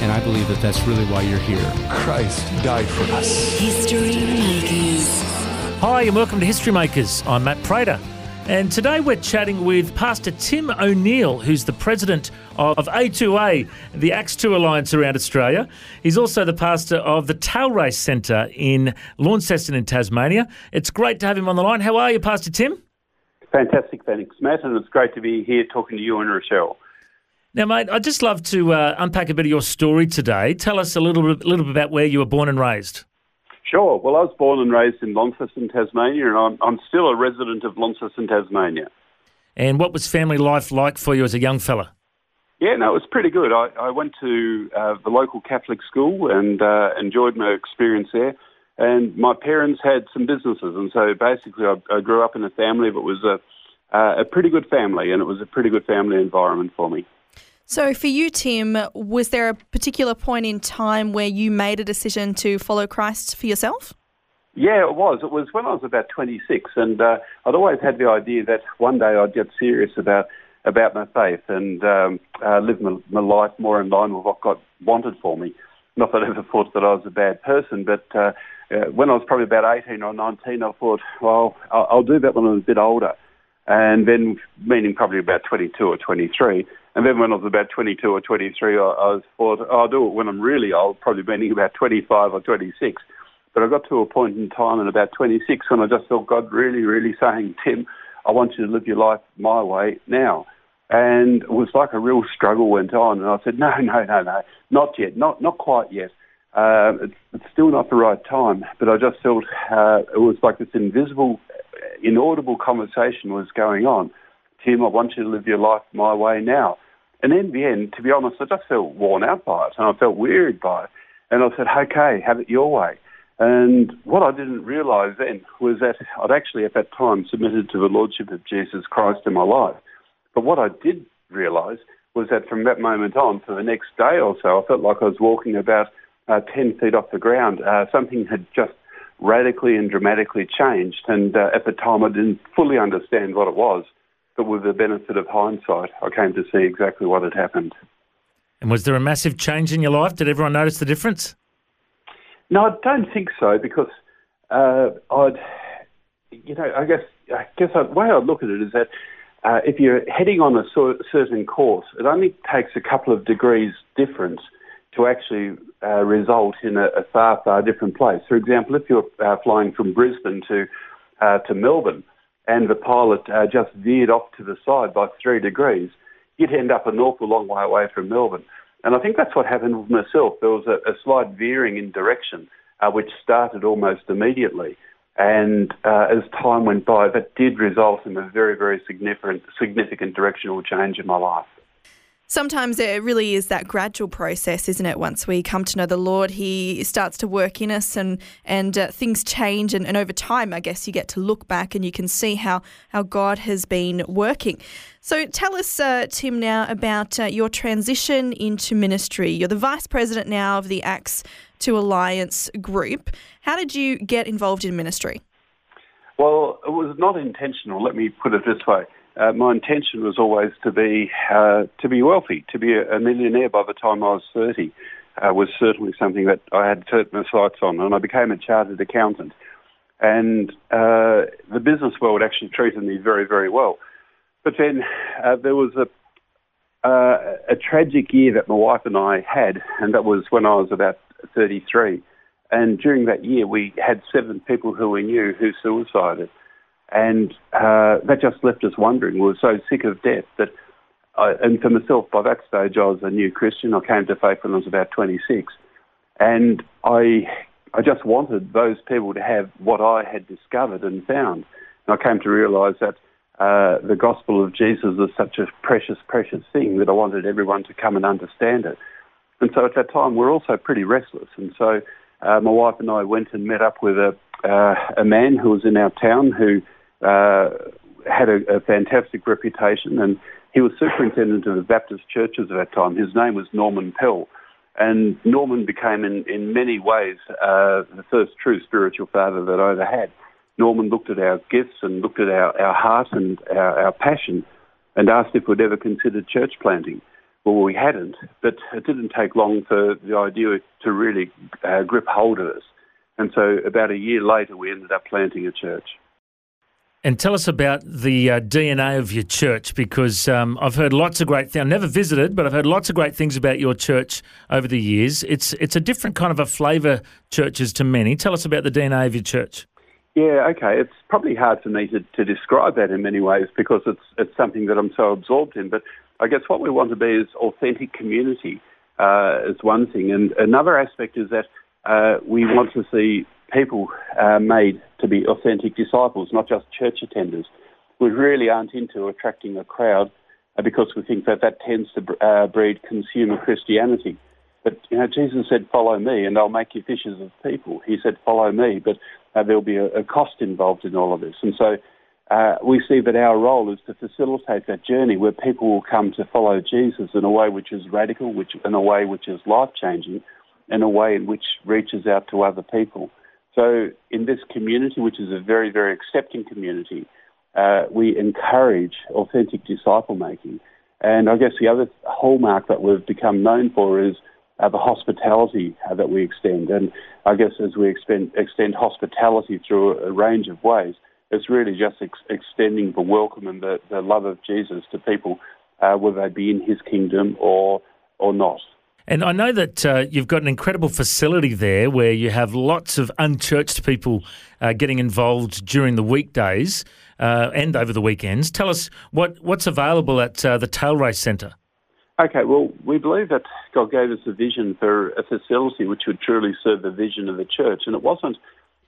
And I believe that that's really why you're here. Christ died for us. History Makers. Hi, and welcome to History Makers. I'm Matt Prater. And today we're chatting with Pastor Tim O'Neill, who's the president of A2A, the Acts 2 Alliance around Australia. He's also the pastor of the Tailrace Centre in Launceston in Tasmania. It's great to have him on the line. How are you, Pastor Tim? Fantastic, thanks, Matt, and it's great to be here talking to you and Rochelle. Now, mate, I'd just love to uh, unpack a bit of your story today. Tell us a little bit, little bit about where you were born and raised. Sure. Well, I was born and raised in Launceston, Tasmania, and I'm, I'm still a resident of Launceston, Tasmania. And what was family life like for you as a young fella? Yeah, no, it was pretty good. I, I went to uh, the local Catholic school and uh, enjoyed my experience there. And my parents had some businesses, and so basically I, I grew up in a family that was a, uh, a pretty good family, and it was a pretty good family environment for me. So, for you, Tim, was there a particular point in time where you made a decision to follow Christ for yourself? Yeah, it was. It was when I was about 26, and uh, I'd always had the idea that one day I'd get serious about about my faith and um, uh, live my, my life more in line with what God wanted for me. Not that I ever thought that I was a bad person, but uh, uh, when I was probably about 18 or 19, I thought, well, I'll, I'll do that when I'm a bit older. And then, meaning probably about 22 or 23. And then when I was about 22 or 23, I, I was thought, oh, I'll do it when I'm really old, probably meaning about 25 or 26. But I got to a point in time in about 26 when I just felt God really, really saying, Tim, I want you to live your life my way now. And it was like a real struggle went on. And I said, no, no, no, no, not yet, not, not quite yet. Uh, it's, still not the right time. But I just felt uh, it was like this invisible, inaudible conversation was going on. Tim, I want you to live your life my way now. And in the end, to be honest, I just felt worn out by it and I felt wearied by it. And I said, okay, have it your way. And what I didn't realise then was that I'd actually at that time submitted to the Lordship of Jesus Christ in my life. But what I did realise was that from that moment on, for the next day or so, I felt like I was walking about uh, 10 feet off the ground. Uh, something had just radically and dramatically changed. And uh, at the time, I didn't fully understand what it was. But with the benefit of hindsight, I came to see exactly what had happened. And was there a massive change in your life? Did everyone notice the difference? No, I don't think so because uh, I'd, you know, I guess, I guess the way I look at it is that uh, if you're heading on a certain course, it only takes a couple of degrees difference to actually uh, result in a, a far, far different place. For example, if you're uh, flying from Brisbane to uh, to Melbourne and the pilot uh, just veered off to the side by three degrees, you'd end up an awful long way away from Melbourne. And I think that's what happened with myself. There was a, a slight veering in direction, uh, which started almost immediately. And uh, as time went by, that did result in a very, very significant, significant directional change in my life. Sometimes it really is that gradual process, isn't it? Once we come to know the Lord, He starts to work in us, and and uh, things change. And, and over time, I guess you get to look back and you can see how how God has been working. So tell us, uh, Tim, now about uh, your transition into ministry. You're the vice president now of the Acts 2 Alliance group. How did you get involved in ministry? Well, it was not intentional. Let me put it this way. Uh, my intention was always to be uh, to be wealthy, to be a, millionaire by the time I was 30. Uh, was certainly something that I had set my sights on, and I became a chartered accountant. And uh, the business world actually treated me very, very well. But then uh, there was a uh, a tragic year that my wife and I had, and that was when I was about 33. And during that year, we had seven people who we knew who suicided. And uh, that just left us wondering. We were so sick of death that, I, and for myself, by that stage, I was a new Christian. I came to faith when I was about 26. And I, I just wanted those people to have what I had discovered and found. And I came to realise that uh, the gospel of Jesus is such a precious, precious thing that I wanted everyone to come and understand it. And so at that time, we are also pretty restless. And so uh, my wife and I went and met up with a, uh, a man who was in our town who uh, had a, a, fantastic reputation, and he was superintendent of the Baptist churches at that time. His name was Norman Pell. And Norman became, in, in many ways, uh, the first true spiritual father that I ever had. Norman looked at our gifts and looked at our, our heart and our, our passion and asked if we'd ever considered church planting. Well, we hadn't, but it didn't take long for the idea to really uh, grip hold of us. And so about a year later, we ended up planting a church. And tell us about the uh, DNA of your church because um, I've heard lots of great things. I've never visited, but I've heard lots of great things about your church over the years. It's it's a different kind of a flavour, churches to many. Tell us about the DNA of your church. Yeah, okay. It's probably hard for me to, to describe that in many ways because it's it's something that I'm so absorbed in. But I guess what we want to be is authentic community uh, is one thing, and another aspect is that uh, we want to see people uh, made to be authentic disciples, not just church attenders. We really aren't into attracting a crowd uh, because we think that that tends to uh, breed consumer Christianity. But you know, Jesus said, "Follow me, and I'll make you fishers of people." He said, "Follow me," but uh, there'll be a, a, cost involved in all of this, and so uh, we see that our role is to facilitate that journey where people will come to follow Jesus in a way which is radical, which in a way which is life changing, in a way in which reaches out to other people. So in this community, which is a very, very accepting community, uh, we encourage authentic disciple making. And I guess the other hallmark that we've become known for is uh, the hospitality uh, that we extend. And I guess as we extend, extend hospitality through a, range of ways, it's really just ex- extending the welcome and the, the love of Jesus to people, uh, whether they be in his kingdom or, or not. And I know that uh, you've got an incredible facility there where you have lots of unchurched people uh, getting involved during the weekdays uh, and over the weekends. Tell us what, what's available at uh, the Tailrace Centre. Okay, well, we believe that God gave us a vision for a facility which would truly serve the vision of the church. And it wasn't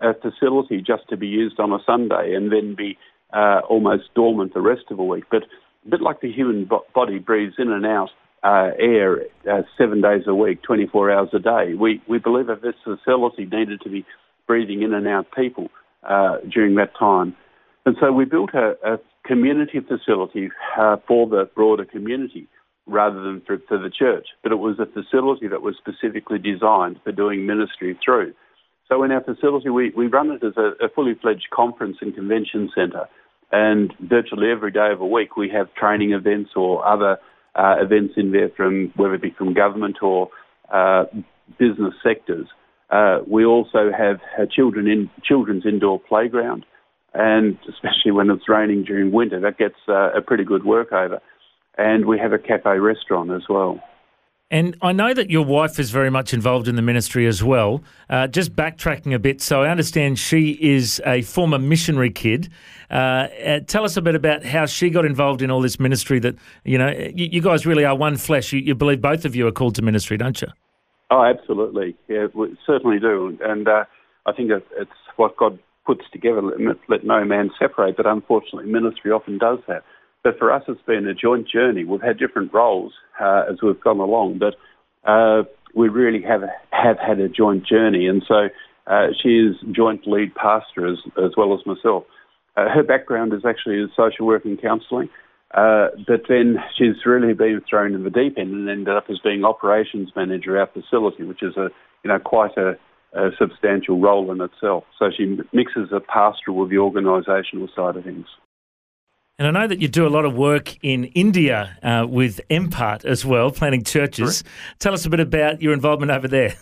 a facility just to be used on a Sunday and then be uh, almost dormant the rest of the week, but a bit like the human body breathes in and out uh, air uh, seven days a week, 24 hours a day. We, we believe that this facility needed to be breathing in and out people uh, during that time. And so we built a, a community facility uh, for the broader community rather than for, for the church. But it was a facility that was specifically designed for doing ministry through. So in our facility, we, we run it as a, a fully fledged conference and convention centre. And virtually every day of the week, we have training events or other uh, events in there from whether it be from government or uh, business sectors. Uh, we also have children in, children's indoor playground, and especially when it's raining during winter, that gets uh, a pretty good workover. And we have a cafe restaurant as well. And I know that your wife is very much involved in the ministry as well. Uh, just backtracking a bit, so I understand she is a former missionary kid. Uh, uh, tell us a bit about how she got involved in all this ministry. That you know, you, you guys really are one flesh. You, you, believe both of you are called to ministry, don't you? Oh, absolutely. Yeah, we certainly do. And uh, I think it's what God puts together. Let, let no man separate. But unfortunately, ministry often does that. But for us, it's been a joint journey. We've had different roles uh, as we've gone along, but uh, we really have have had a joint journey. And so uh, she is joint lead pastor as, as well as myself. Uh, her background is actually in social work and counselling, uh, but then she's really been thrown in the deep end and ended up as being operations manager at our facility, which is a you know quite a, a substantial role in itself. So she mixes the pastoral with the organisational side of things. And I know that you do a lot of work in India uh, with Empart as well, planning churches. Tell us a bit about your involvement over there.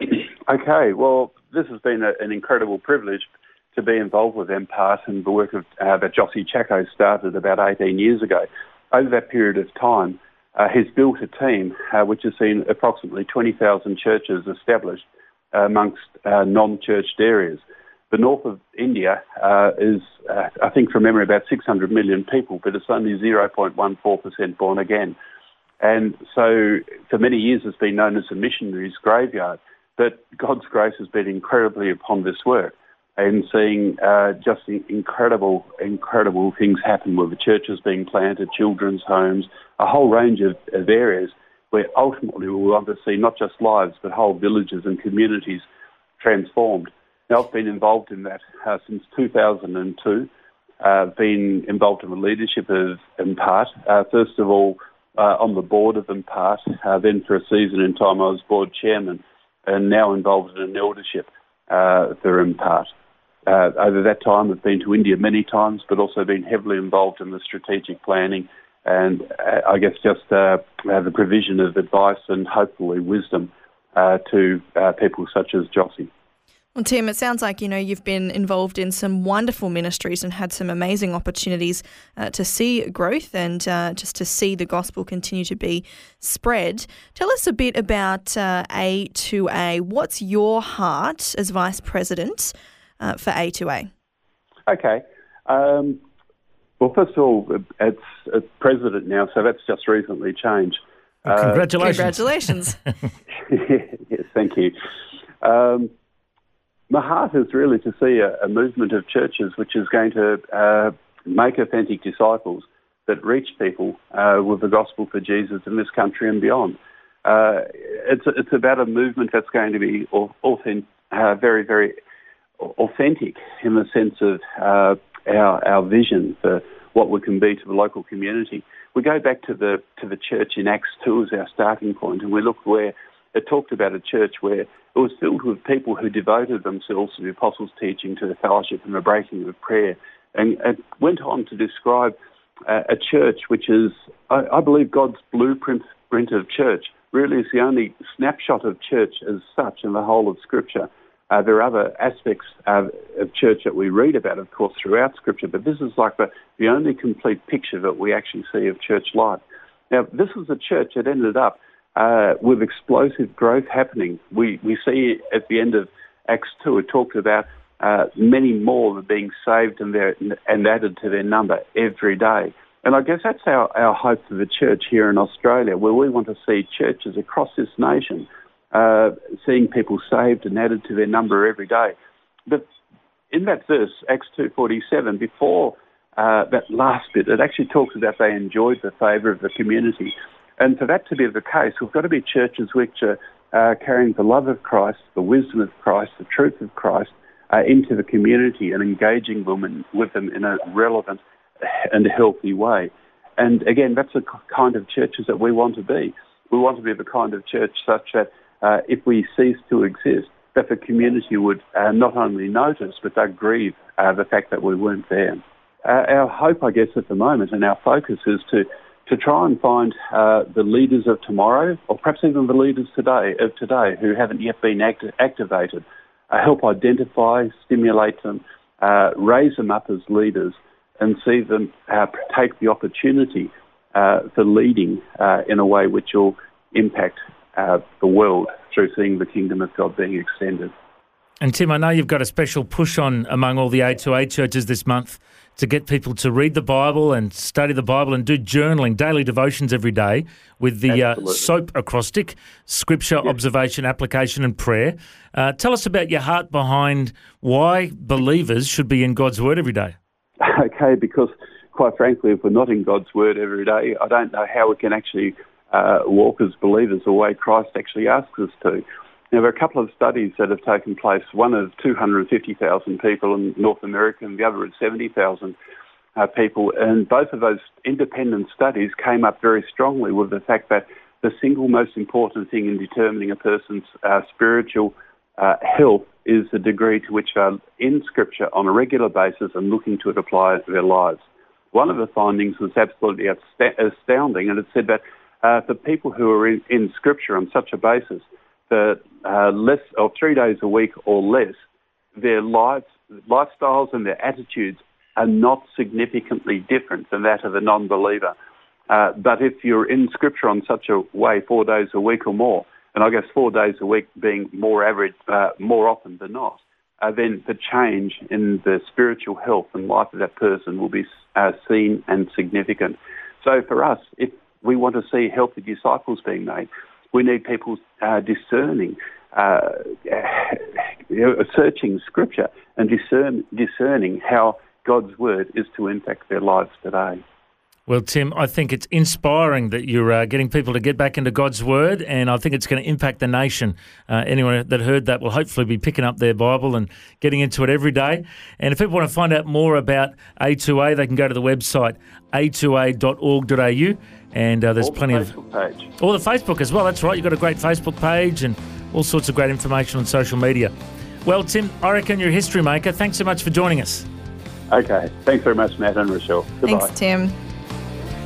Okay, well, this has been a, an incredible privilege to be involved with Empart and the work of, uh, that Jossie Chacko started about 18 years ago. Over that period of time, uh, he's built a team uh, which has seen approximately 20,000 churches established uh, amongst uh, non-churched areas. The north of India uh, is, uh, I think from memory, about 600 million people, but it's only 0.14% born again. And so for many years it's been known as a missionary's graveyard. But God's grace has been incredibly upon this work and seeing uh, just incredible, incredible things happen with the churches being planted, children's homes, a whole range of, of areas where ultimately we want to see not just lives but whole villages and communities transformed. Now, I've been involved in that uh, since 2002. Uh, been involved in the leadership of Empart. Uh, first of all, uh, on the board of Empart. Uh, then, for a season in time, I was board chairman, and now involved in an eldership uh, for Empart. Uh, over that time, I've been to India many times, but also been heavily involved in the strategic planning and I guess just uh, the provision of advice and hopefully wisdom uh, to uh, people such as Jossie. Well, Tim, it sounds like you know you've been involved in some wonderful ministries and had some amazing opportunities uh, to see growth and uh, just to see the gospel continue to be spread. Tell us a bit about A2A. What's your heart as vice president for A2A? Okay. Um, well, first of all, it's, it's president now, so that's just recently changed. Well, congratulations. Uh, congratulations. yes, thank you. Um, my heart is really to see a, a, movement of churches which is going to uh, make authentic disciples that reach people uh, with the gospel for Jesus in this country and beyond. Uh, it's, it's about a movement that's going to be authentic, uh, very, very authentic in the sense of uh, our, our vision for what we can be to the local community. We go back to the to the church in Acts 2 as our starting point, and we look where it talked about a church where it was filled with people who devoted themselves to the apostles' teaching, to the fellowship and the breaking of prayer, and it went on to describe uh, a church which is, I, I believe, God's blueprint print of church. Really, is the only snapshot of church as such in the whole of Scripture. Uh, there are other aspects of church that we read about, of course, throughout Scripture, but this is like the, the only complete picture that we actually see of church life. Now, this was a church that ended up uh, with explosive growth happening. We, we see at the end of Acts 2, it talks about uh, many more being saved and, and added to their number every day. And I guess that's our, our hope for the church here in Australia, where we want to see churches across this nation uh, seeing people saved and added to their number every day. But in that verse, Acts 2.47, before uh, that last bit, it actually talks about they enjoyed the favour of the community. And for that to be the case, we've got to be churches which are uh, carrying the love of Christ, the wisdom of Christ, the truth of Christ uh, into the community and engaging in, with them in a relevant and healthy way. And again, that's the kind of churches that we want to be. We want to be the kind of church such that uh, if we cease to exist, that the community would uh, not only notice, but they'd grieve uh, the fact that we weren't there. Uh, our hope, I guess, at the moment and our focus is to, to try and find uh, the leaders of tomorrow, or perhaps even the leaders today of today who haven't yet been act- activated, uh, help identify, stimulate them, raise them up as leaders, and see them take the opportunity for leading in a way which will impact uh, the world through seeing the kingdom of God being extended. And Tim, I know you've got a special push on among all the A2A churches this month to get people to read the Bible and study the Bible and do journaling, daily devotions every day with the uh, SOAP acrostic, scripture, observation, application, and prayer. Uh, tell us about your heart behind why believers should be in God's Word every day. Okay, because quite frankly, if we're not in God's Word every day, I don't know how we can actually uh, walk as believers the way Christ actually asks us to. Now, there are a couple of studies that have taken place, one of 250,000 people in North America and the other of 70,000 uh, people, and both of those independent studies came up very strongly with the fact that the single most important thing in determining a person's uh, spiritual uh, health is the degree to which they're in Scripture on a regular basis and looking to it apply to their lives. One of the findings was absolutely astounding, and it said that uh, for people who are in, in Scripture on such a basis, for uh, less or three days a week or less, their lives, lifestyles and their attitudes are not significantly different than that of a non-believer. Uh, but if you're in Scripture on such a way, four days a week or more, and I guess four days a week being more average, uh, more often than not, uh, then the change in the spiritual health and life of that person will be uh, seen and significant. So for us, if we want to see healthy disciples being made. We need people uh, discerning, uh, searching Scripture and discern, discerning how God's Word is to impact their lives today. Well, Tim, I think it's inspiring that you're uh, getting people to get back into God's Word, and I think it's going to impact the nation. Uh, anyone that heard that will hopefully be picking up their Bible and getting into it every day. And if people want to find out more about A2A, they can go to the website a2a.org.au, and uh, there's Or the plenty of. Facebook page. Or the Facebook as well, that's right. You've got a great Facebook page and all sorts of great information on social media. Well, Tim, I reckon you're a history maker. Thanks so much for joining us. Okay. Thanks very much, Matt and Rochelle. Goodbye. Thanks, Tim.